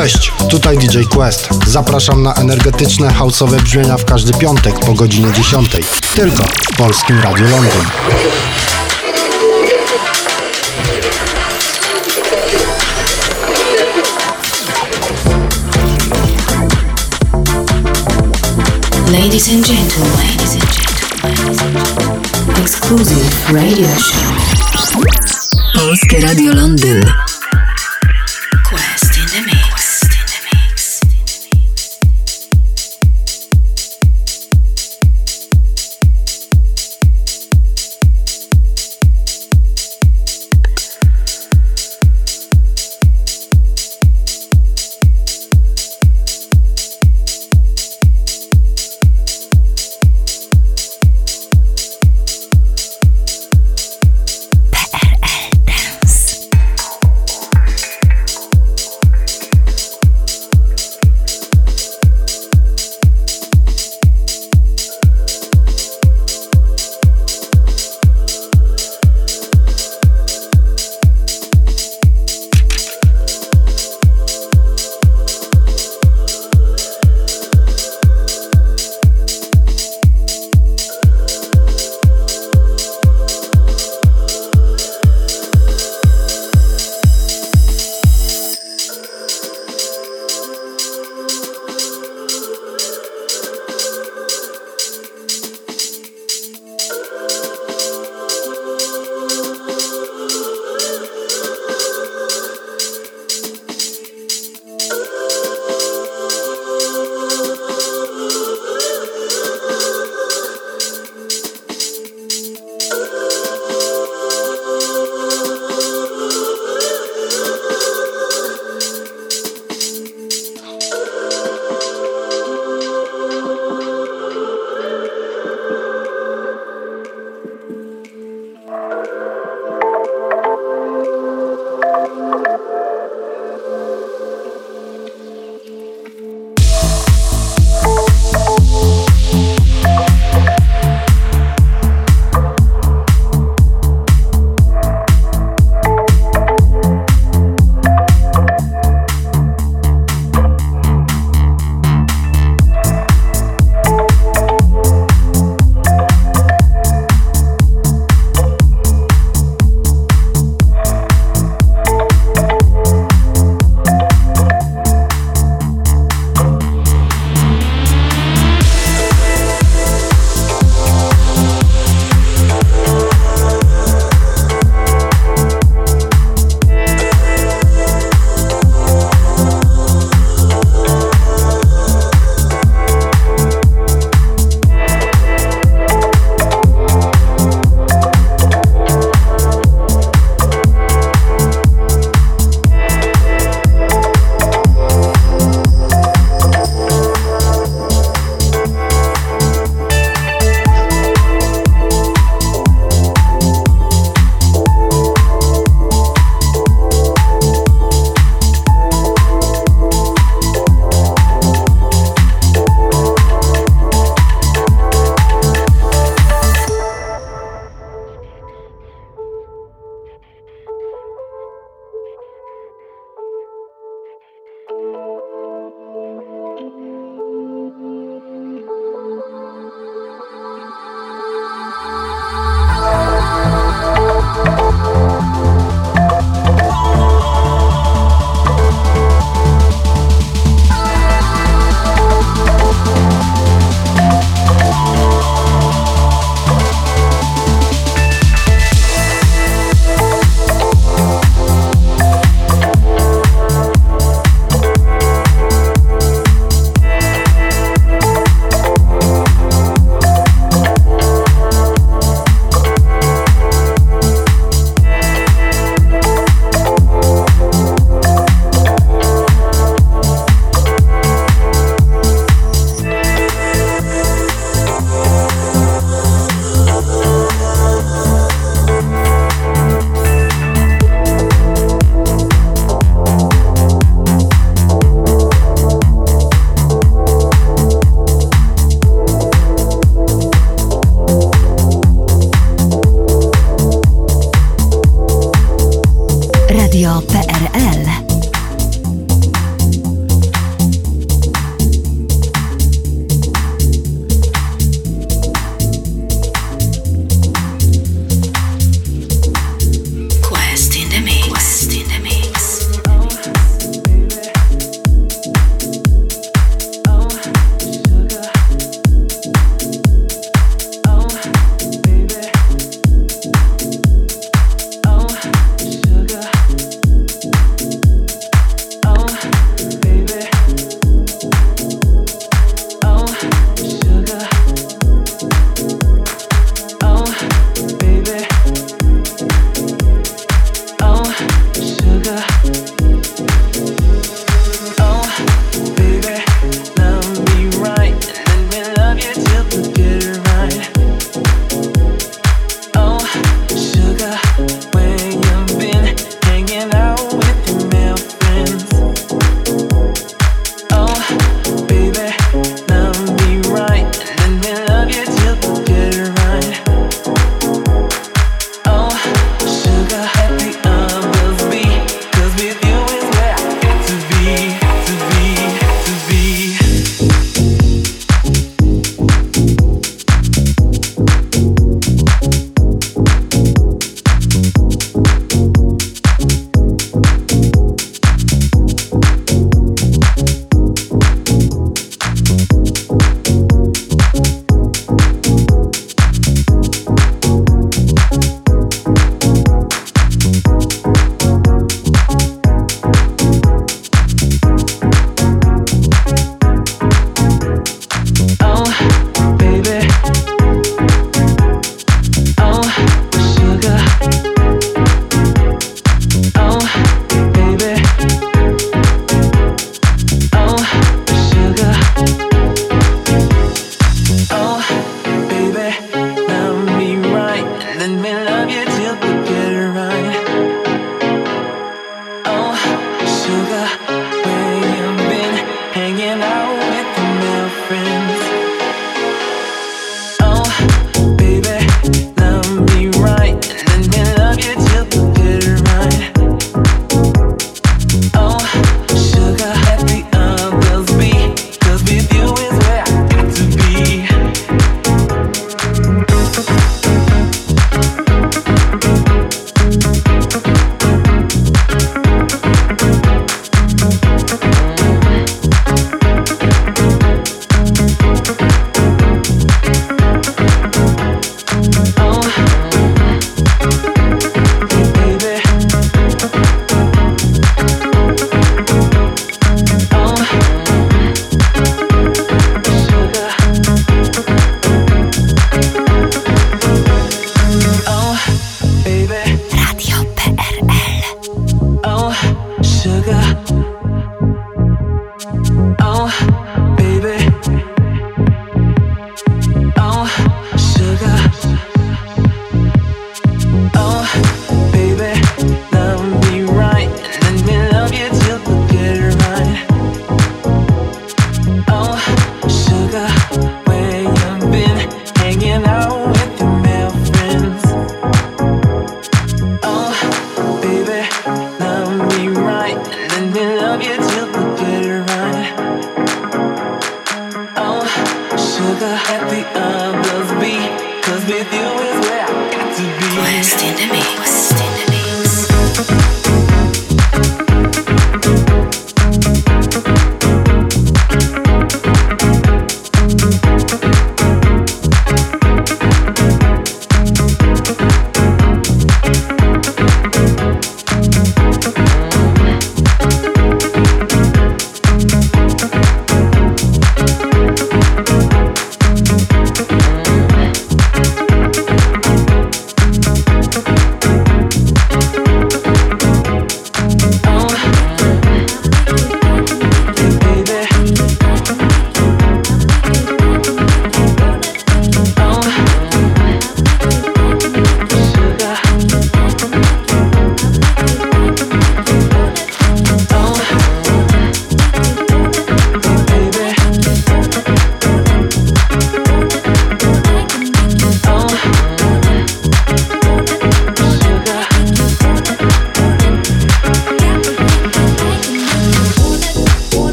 Cześć, tutaj DJ Quest. Zapraszam na energetyczne houseowe brzmienia w każdy piątek po godzinie 10. Tylko w Polskim Radiu Londyn. Ladies and gentlemen, ladies and gentlemen, exclusive radio show. Polskie Radio Londyn.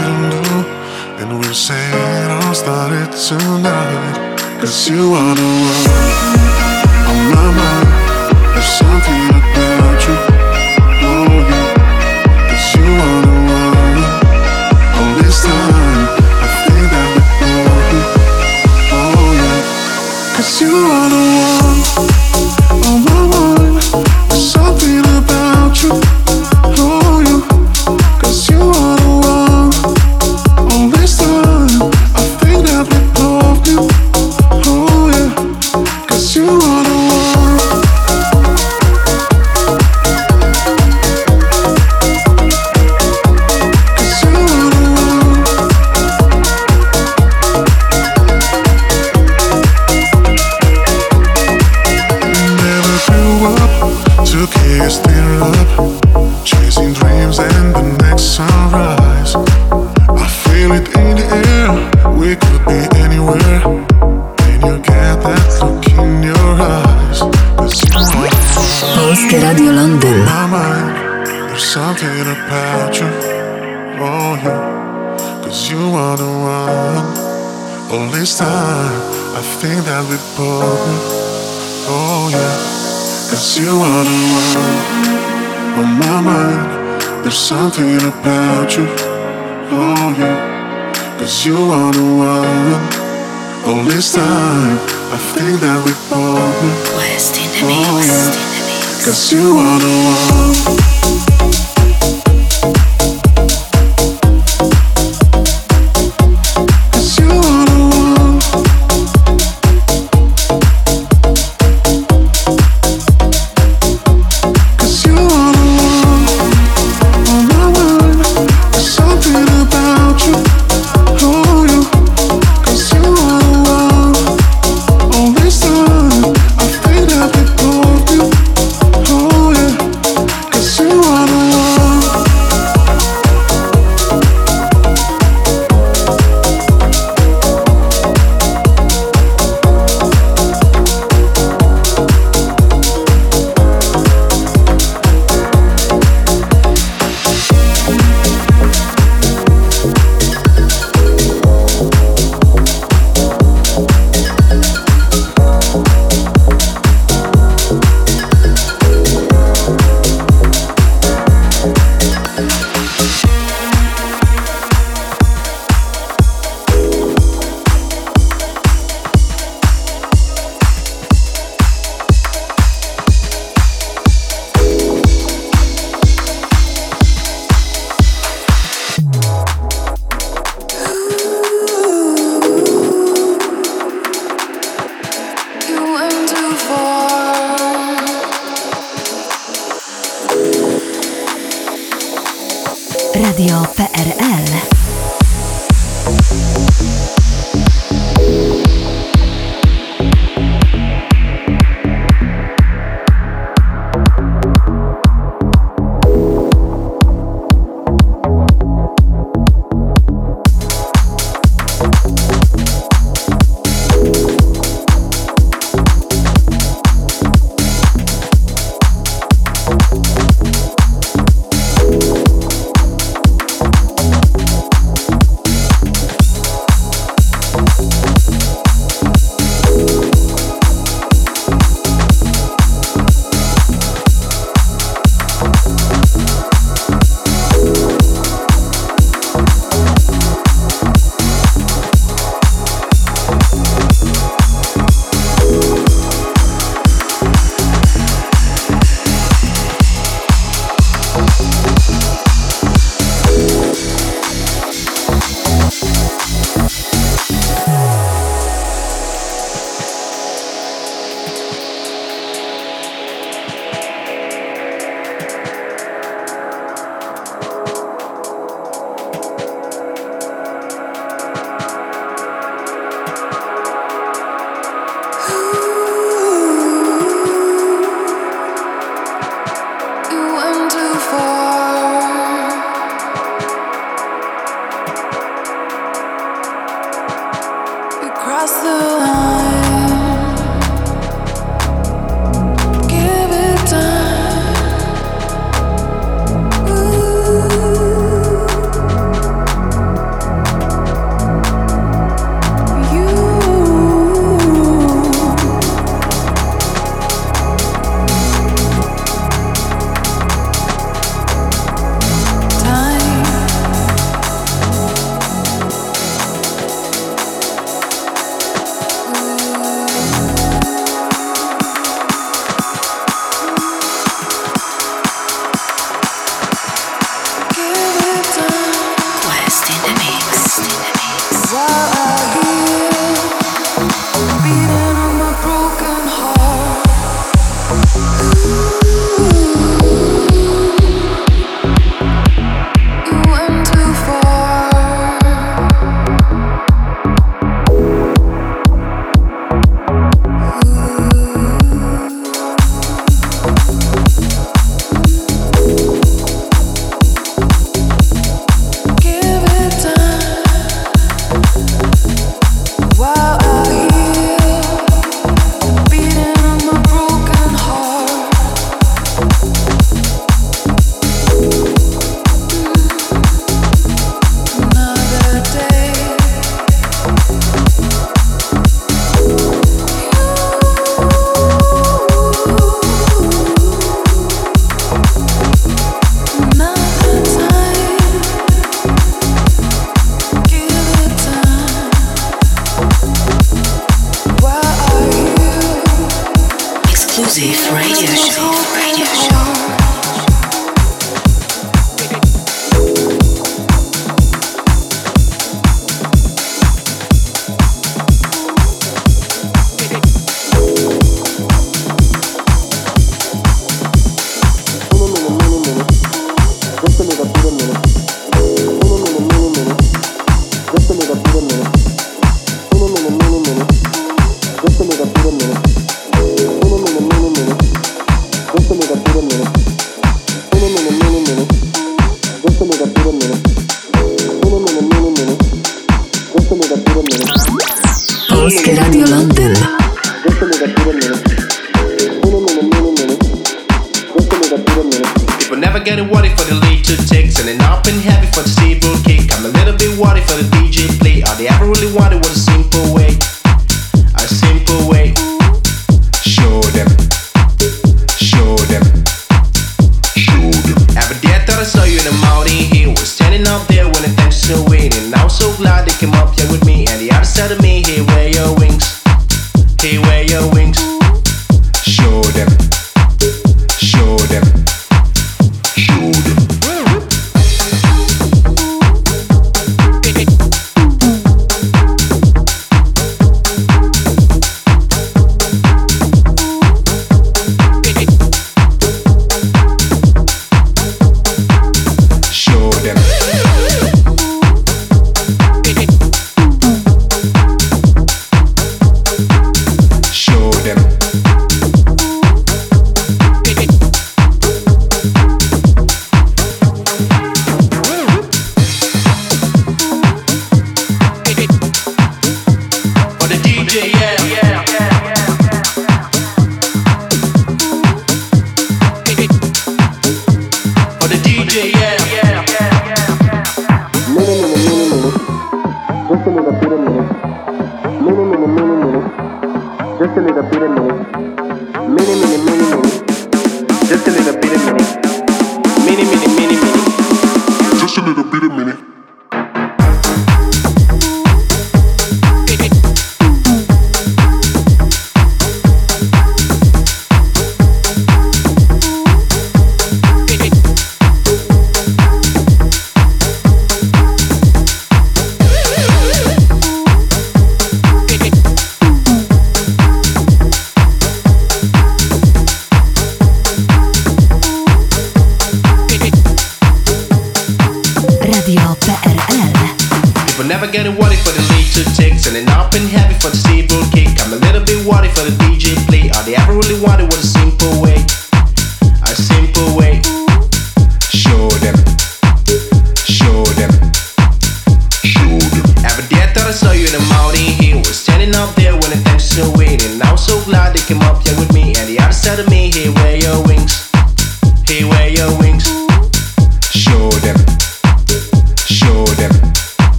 it alone And we'll say it all started tonight Cause you are the one on my mind There's something about Cause you are the one on my mind. There's something about you, oh yeah. Cause you are the one. All this time, I think that we both. Quest in the oh, mix. Oh, yeah. Cause you are the one.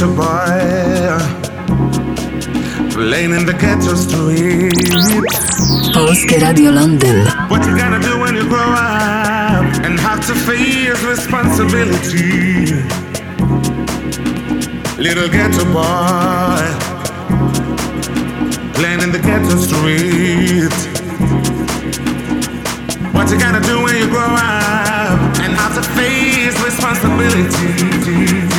Ghetto boy Playing in the ghetto street Polskie Radio Londyn What you gonna do when you grow up And have to face responsibility. Little ghetto boy. Playing in the ghetto street What you gonna do when you grow up And have to face responsibility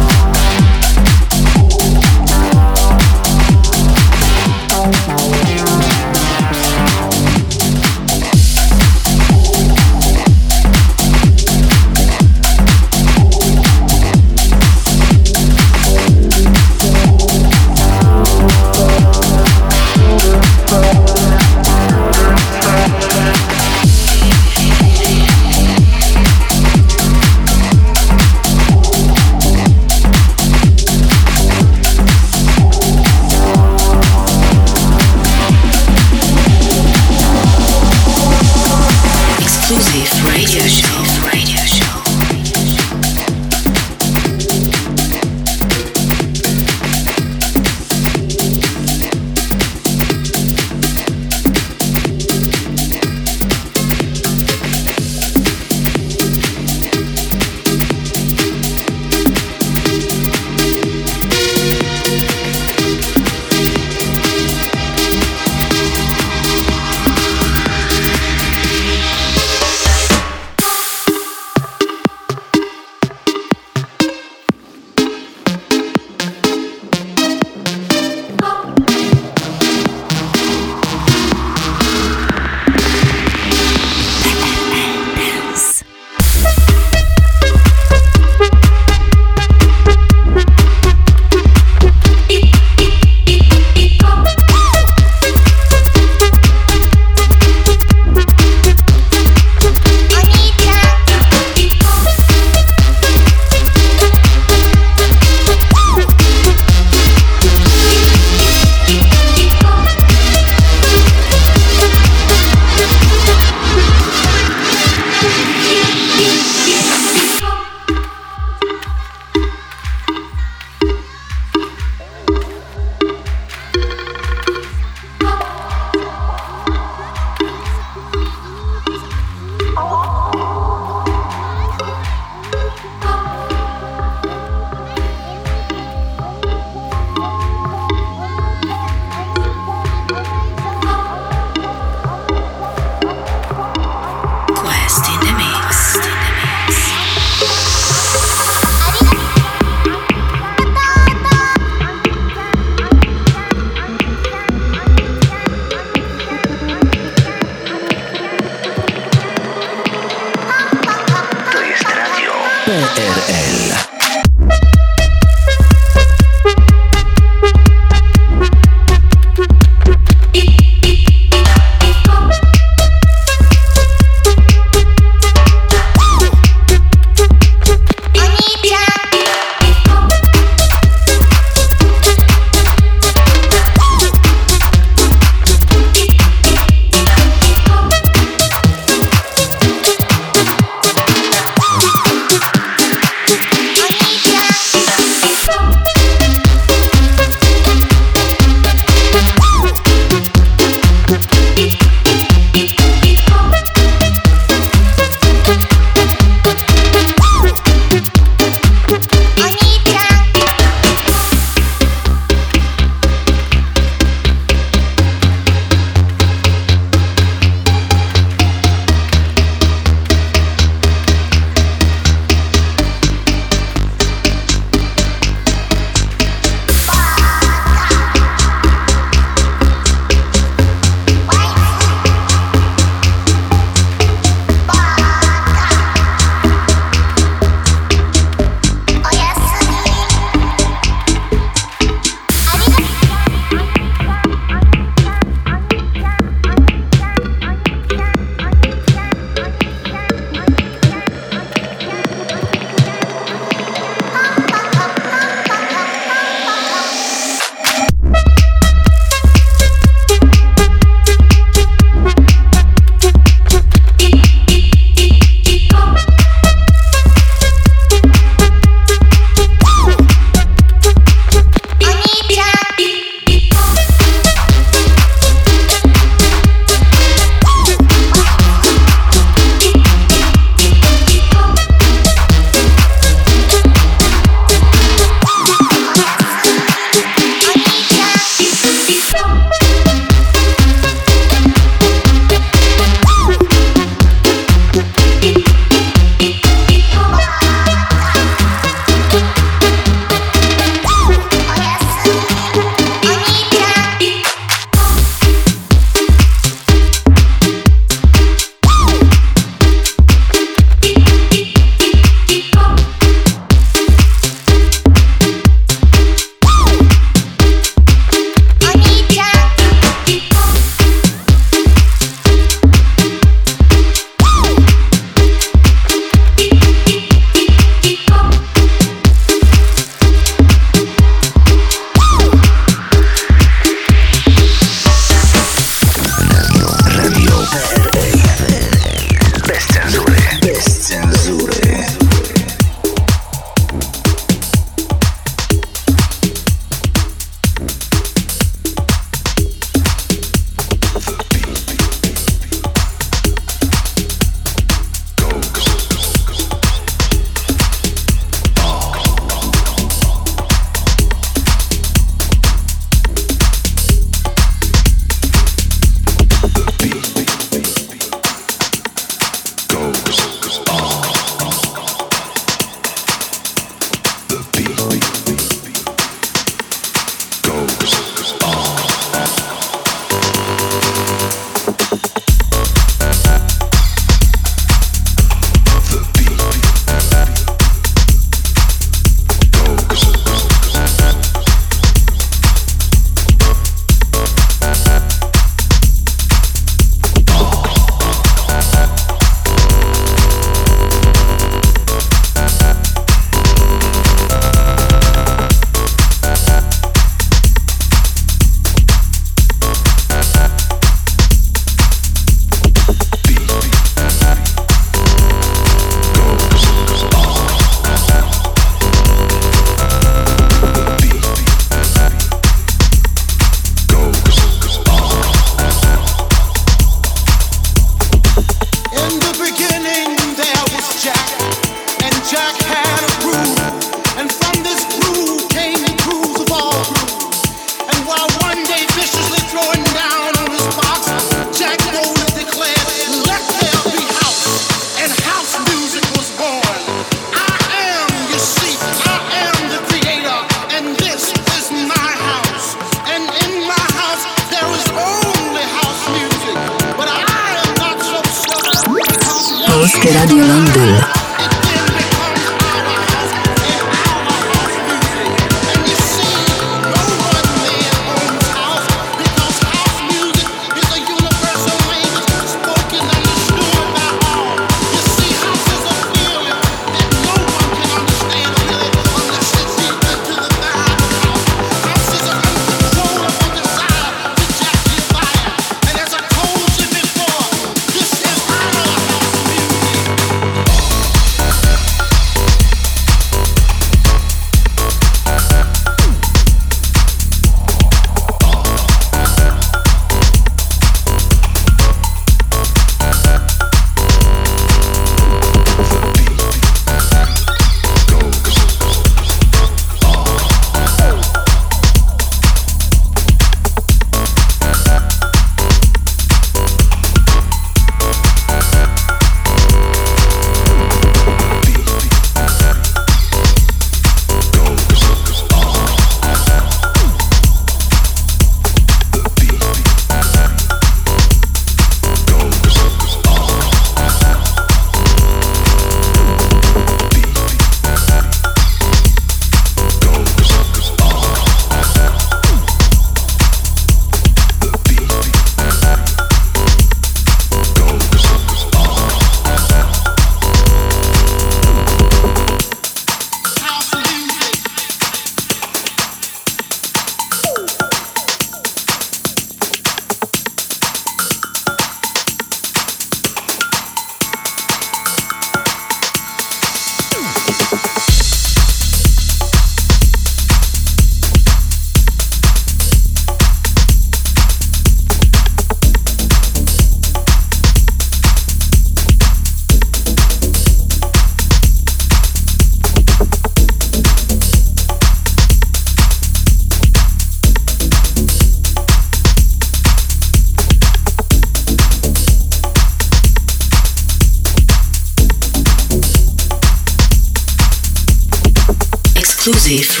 Oasis.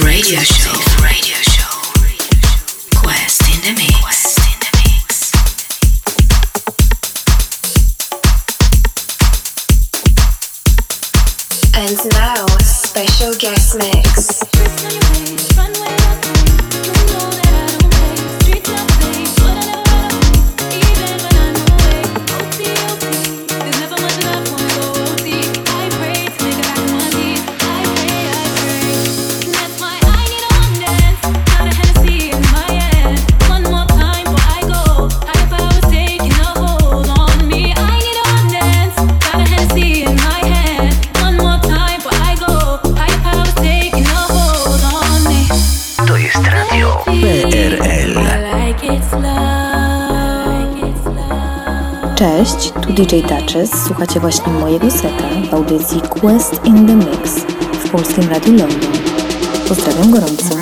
Słuchacie właśnie mojego seta w audycji Quest in the Mix w Polskim Radiu London. Pozdrawiam gorąco.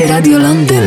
Polskie Radio Londyn.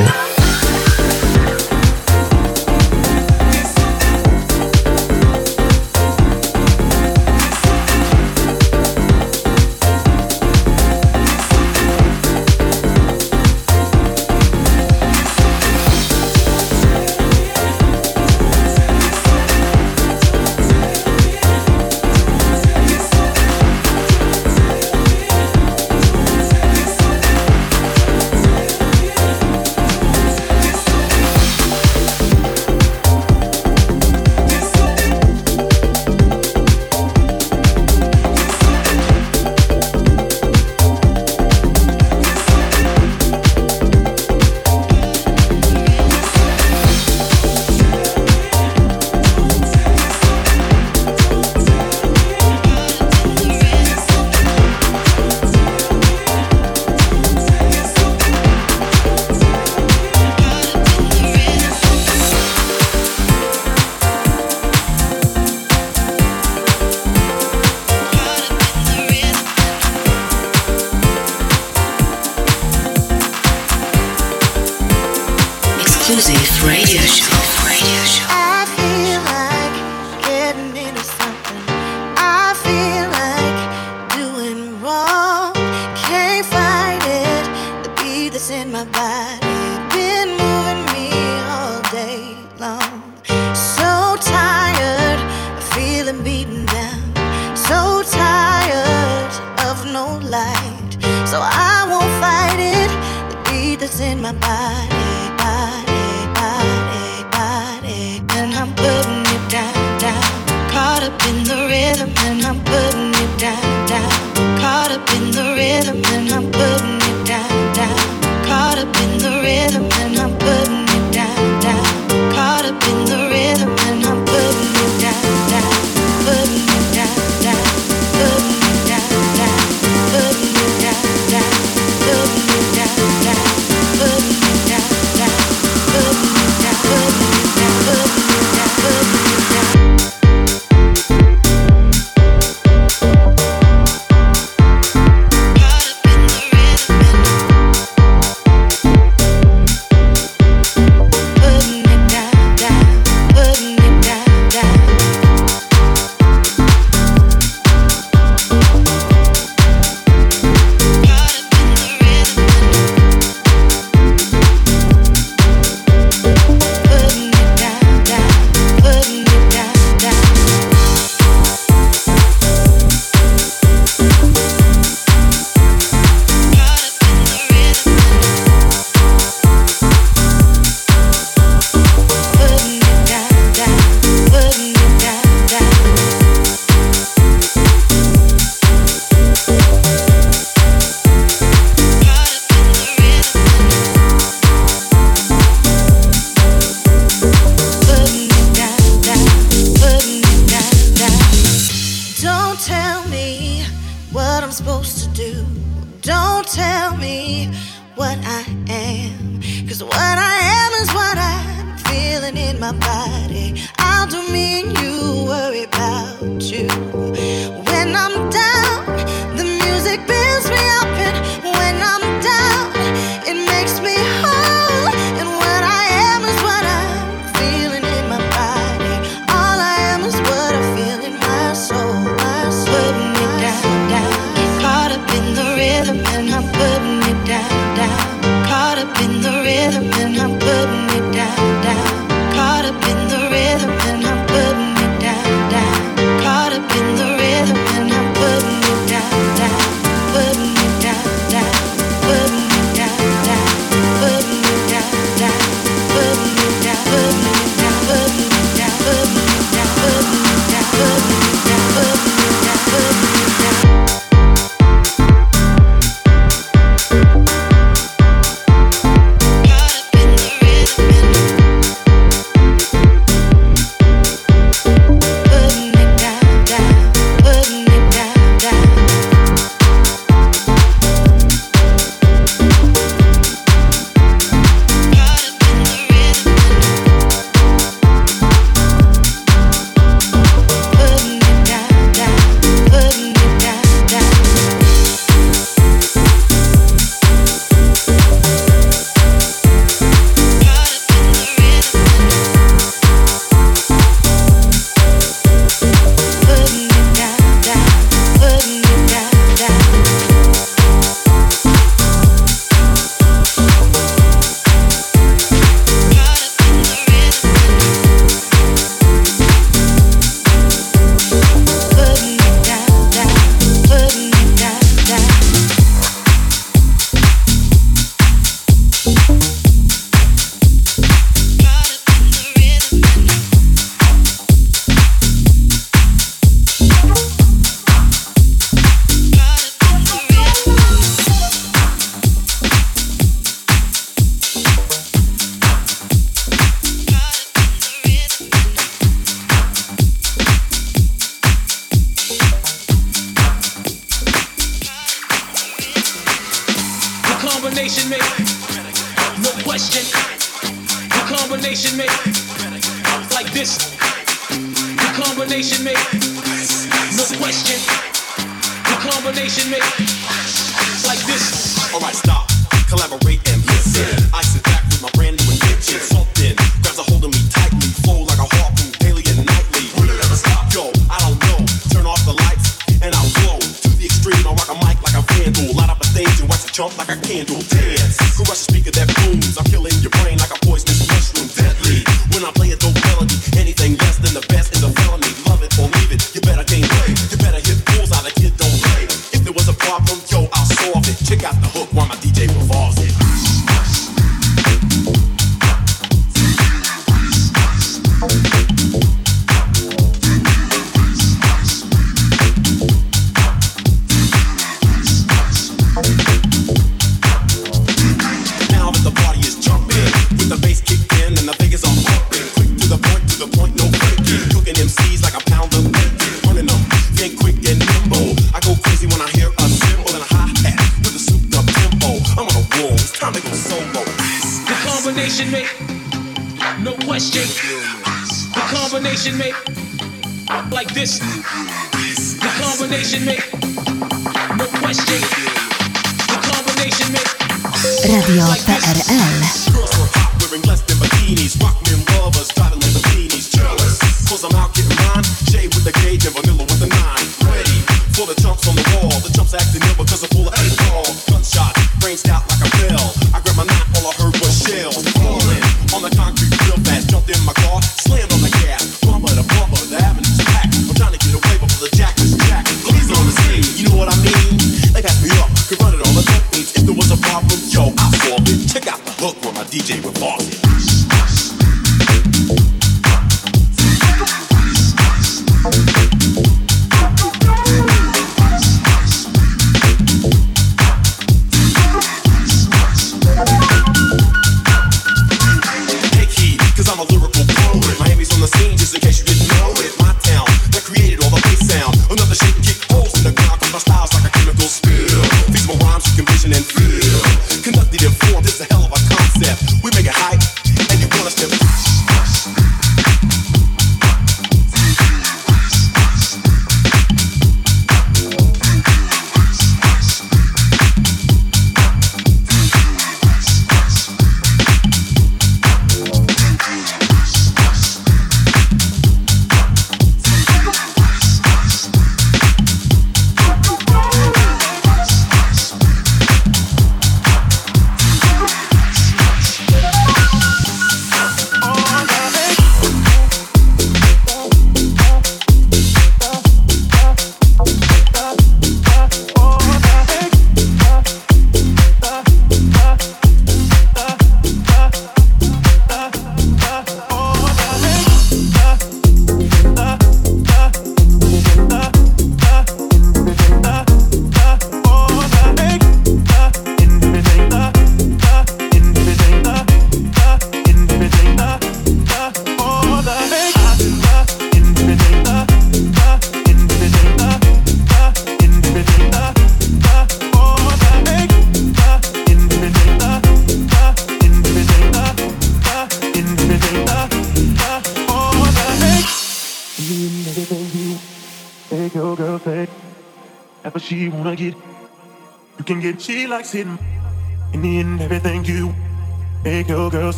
J with the gauge and vanilla with the nine. Ready for the chumps on the wall. The chumps acting up because of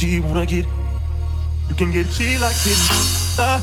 she wanna get. You can get she like this. Uh,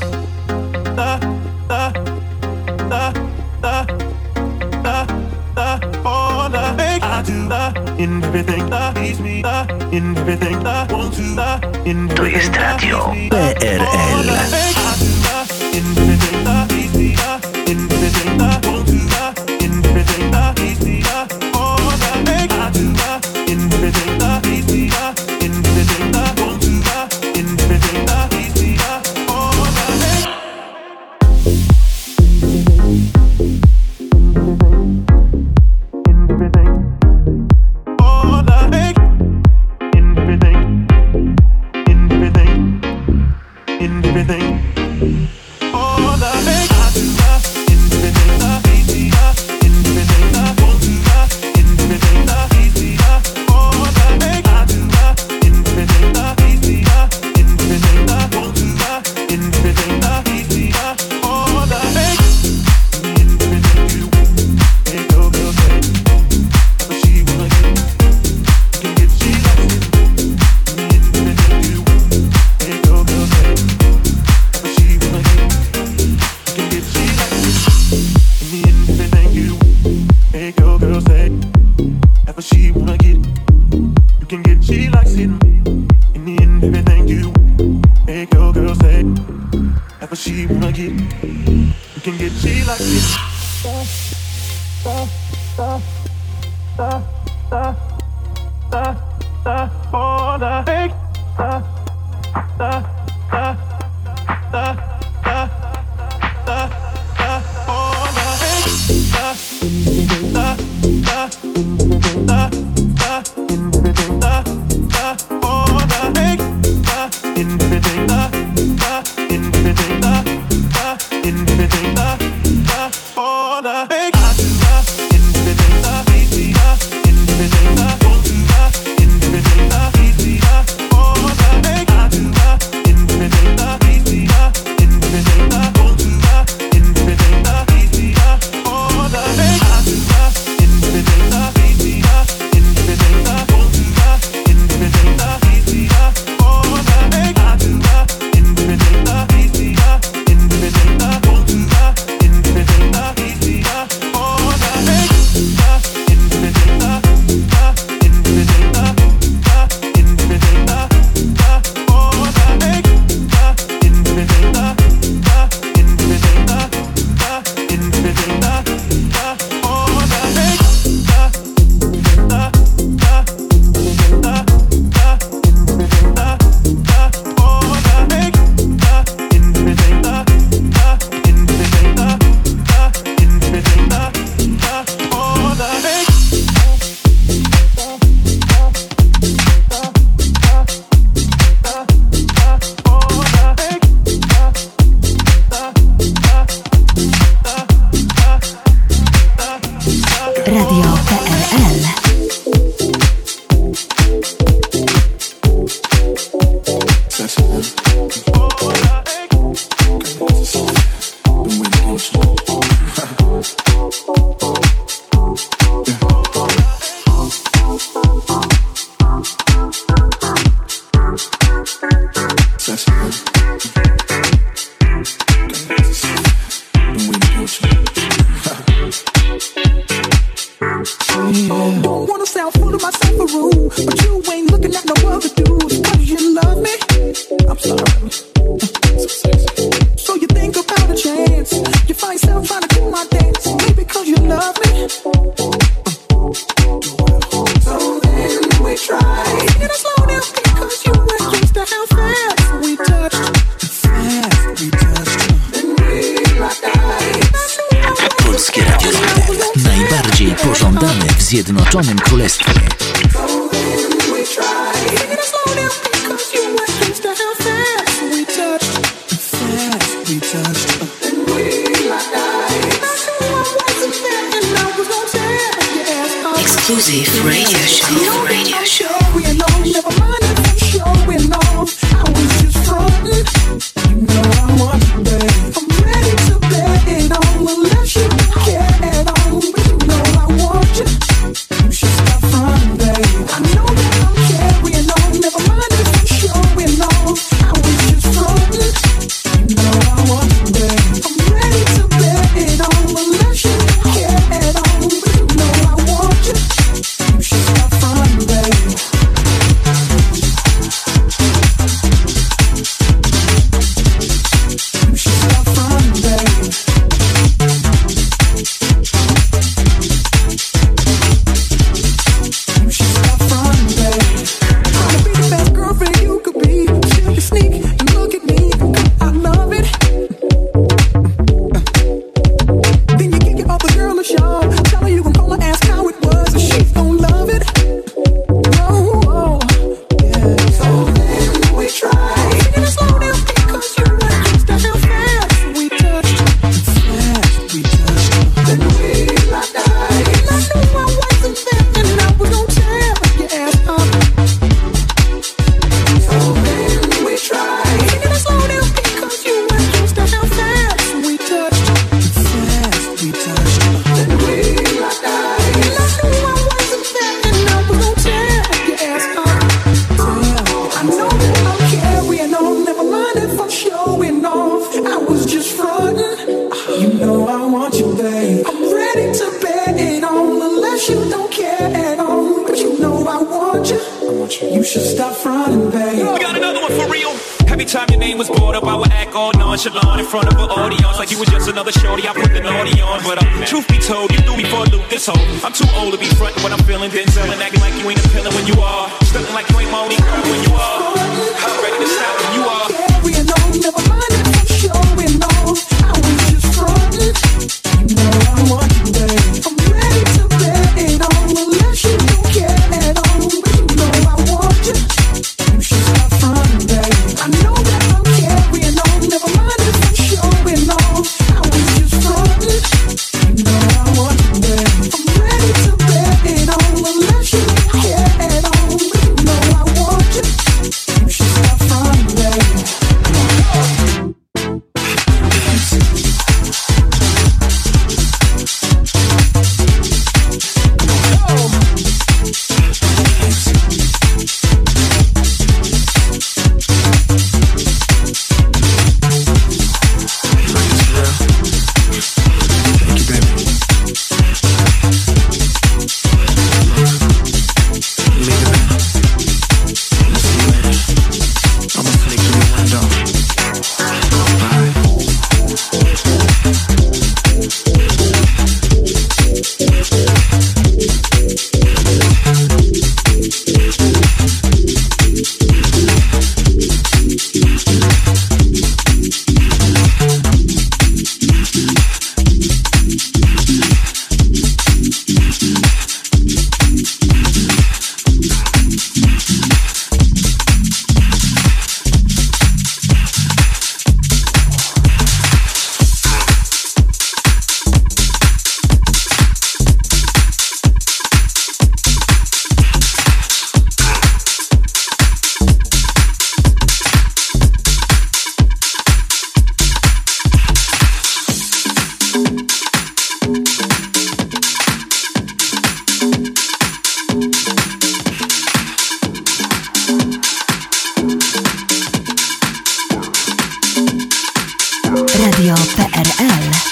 Radio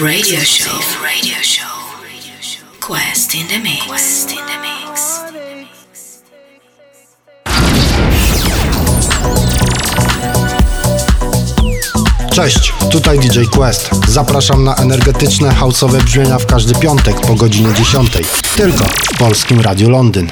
Exclusive radio show. Radio show. Quest in the mix. Quest in the mix. Cześć, tutaj DJ Quest. Zapraszam na energetyczne houseowe brzmienia w każdy piątek po godzinie 10. Tylko w Polskim Radiu Londyn.